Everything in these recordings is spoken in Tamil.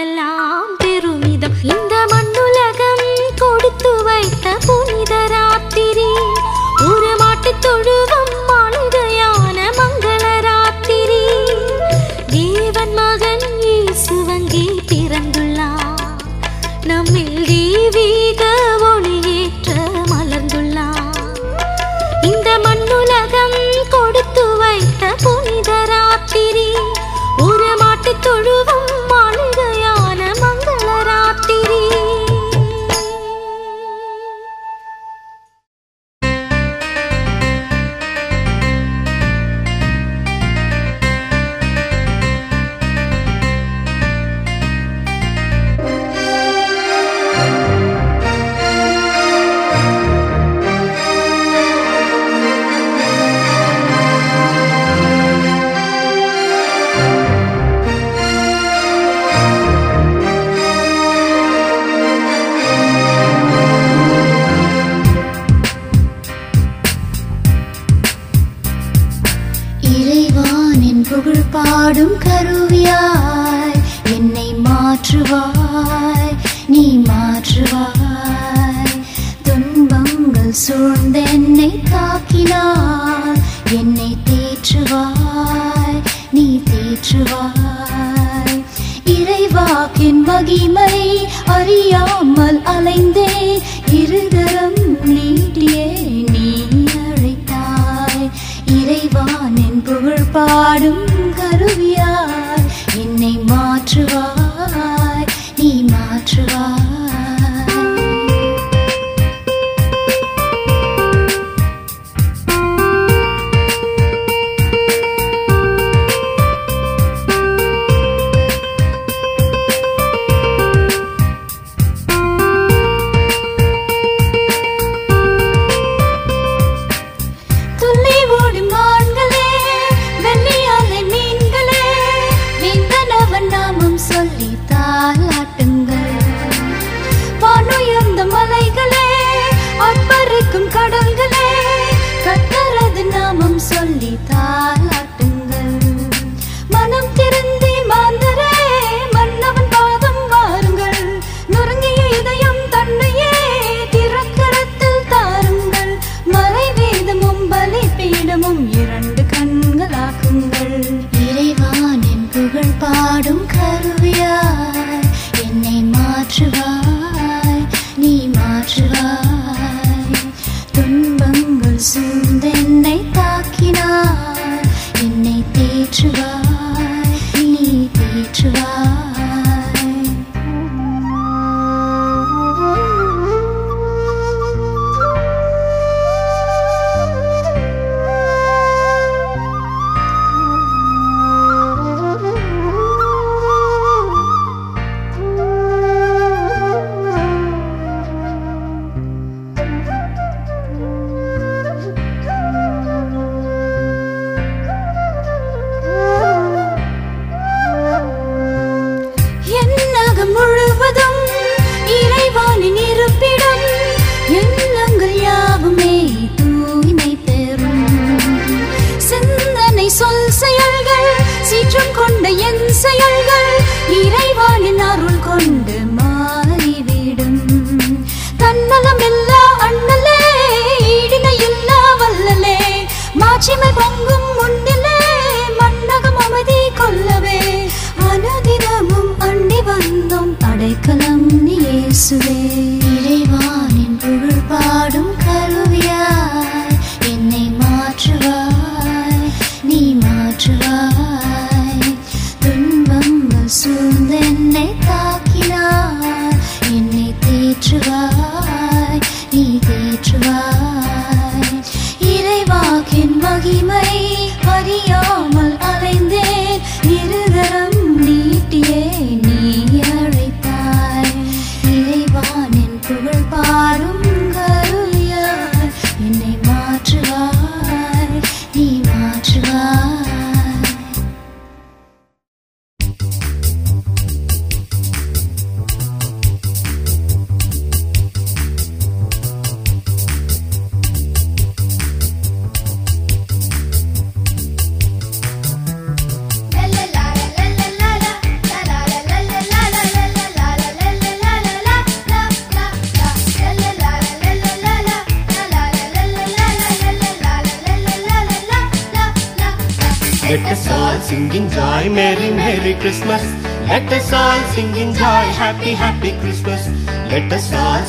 கண்ணுக்கெல்லாம் வாக்கின் மகிமை அறியாமல் அலைந்தேன். இருதரம் நீட்டியே நீ அழைத்தாய். இறைவானின் புகழ் பாடும் கருவியாய். என்னை மாற்றுவாய் நீ மாற்றுவாய்.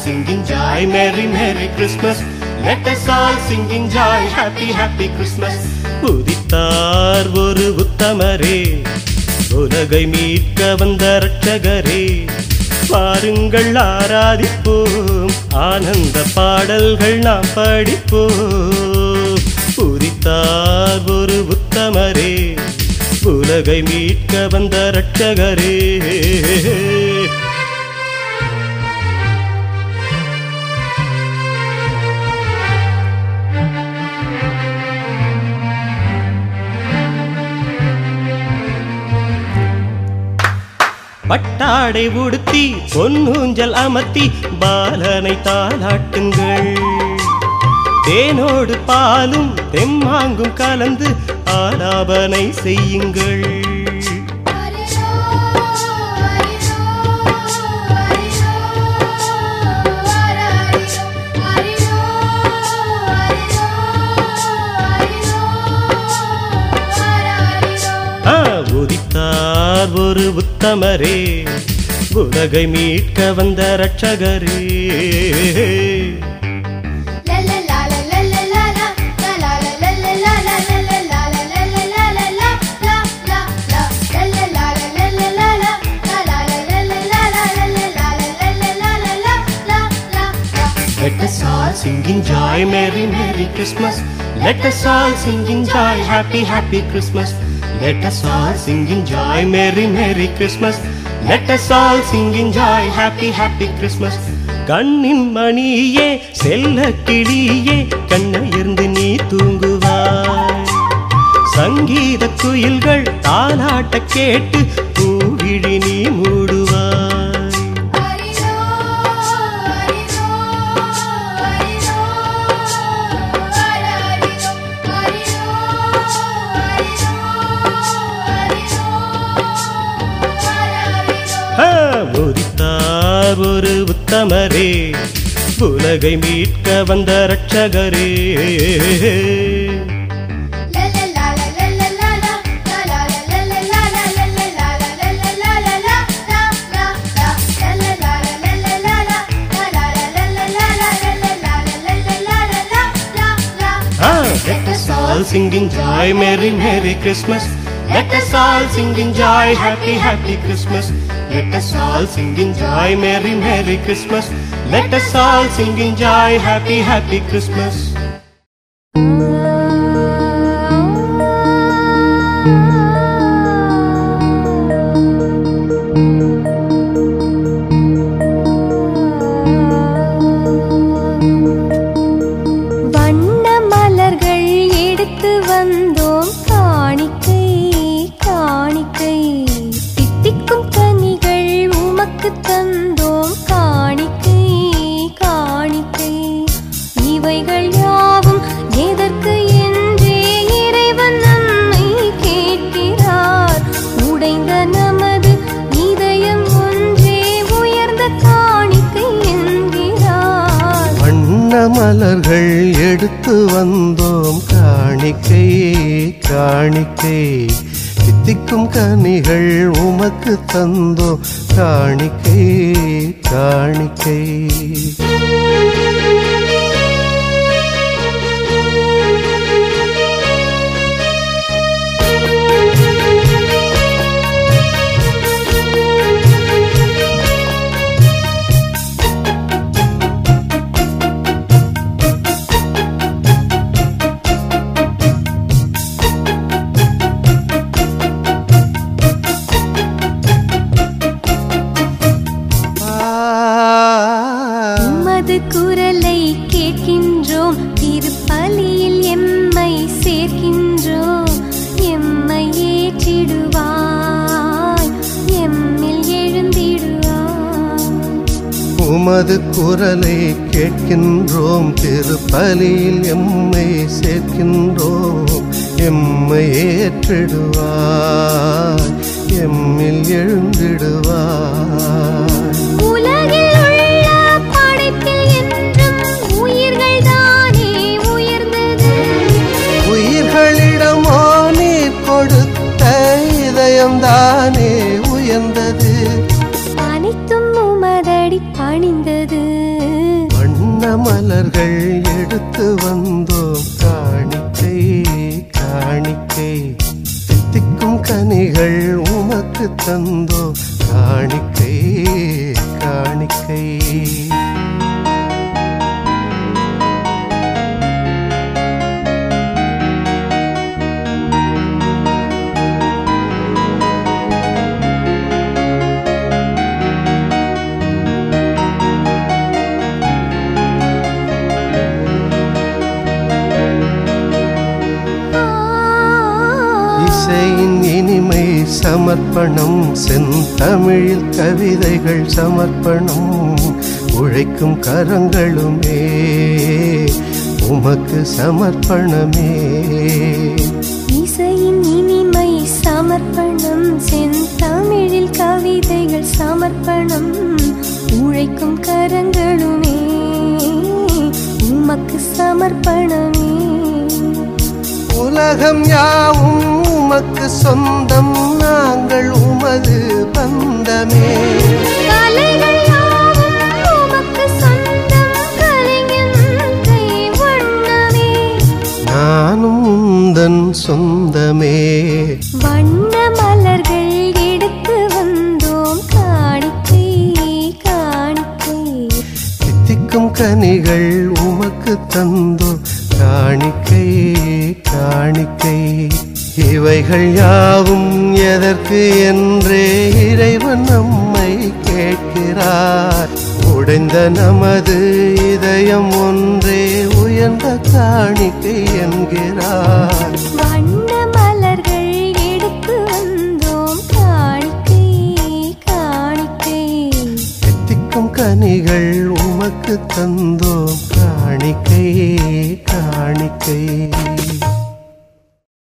Us sing in joy, Merry, Merry Christmas. Let us all sing in joy, Happy, Happy Christmas. உதித்தார் ஒரு உத்தமரே உலகை மீட்க வந்த ரட்சகரே பாருங்கள் ஆராதிப்போம் ஆனந்த பாடல்கள் நாம் படிப்போம் உதித்தார் ஒரு உத்தமரே உலகை மீட்க வந்த ரட்சகரே பட்டாடை உடுத்தி பொன்னூஞ்சல் அமர்த்தி பாலனை தாளாட்டுங்கள். தேனோடு பாலும் தெம்மாங்கும் கலந்து ஆலாபனை செய்யுங்கள். உதித்தார் ஒரு உத்தமரே உலகை மீட்க வந்த ரட்சகரே Let us all sing in joy, Merry, Merry Christmas. Let us all sing in joy, Happy, Happy Christmas. Let us all sing in joy, Merry, Merry Christmas. Let us all sing in joy, Happy, Happy Christmas. கண்ணின் மணியே செல்ல கிளியே கண்ணயர்ந்து நீ தூங்குவாய் சங்கீத குயில்கள் தாலாட்ட கேட்டு பூவிழி நீ மூடுவாய் ஒரு உத்தமரே உலகை மீட்க வந்த ரட்சகரே Ah, let us all sing in joy, Merry, Merry Christmas. Let us all sing in joy, Happy, Happy Christmas. Let us all sing in joy, Merry, Merry Christmas. Let us all sing in joy, Happy, Happy Christmas. வந்தோம் காணிக்கை காணிக்கை. தித்திக்கும் கனிகள் உமக்கு தந்தோம். காணிக்கை காணிக்கை. குரலை கேட்கின்றோம். திருப்பலியில் எம்மை சேர்க்கின்றோம். எம்மை ஏற்றிடுவார். எம்மில் எழுந்திடுவார். நாங்கள் எடுத்து வந்தோம். காணிக்கை காணிக்கை. தித்திக்கும் கனிகள் உமக்கு தந்தோம். காணிக்கை காணிக்கை. சமர்ப்பணம் செந்தமிழில் கவிதைகள் சமர்ப்பணம் உழைக்கும் கரங்களுமே உமக்கு சமர்ப்பணமே. இசையின் இனிமை சமர்ப்பணம் செந்தமிழில் கவிதைகள் சமர்ப்பணம் உழைக்கும் கரங்களுமே உமக்கு சமர்ப்பணமே. உலகம் யாவும் உமக்கு சொந்தம் நாங்கள் உமது பந்தமே. நானும் உந்தன் சொந்தமே. வண்ண மலர்கள் எடுத்து வந்தோம் காணிக்கை காணிக்கை. தித்திக்கும் கனிகள் உமக்கு தந்தோ இவைகள் யாவும் எதற்கு என்றே இறைவன் நம்மை கேட்கிறார். உடைந்த நமது இதயம் ஒன்றே உயர்ந்த காணிக்கை என்கிறார். கனிகள் உமக்கு தந்தோம். காணிக்கை காணிக்கை.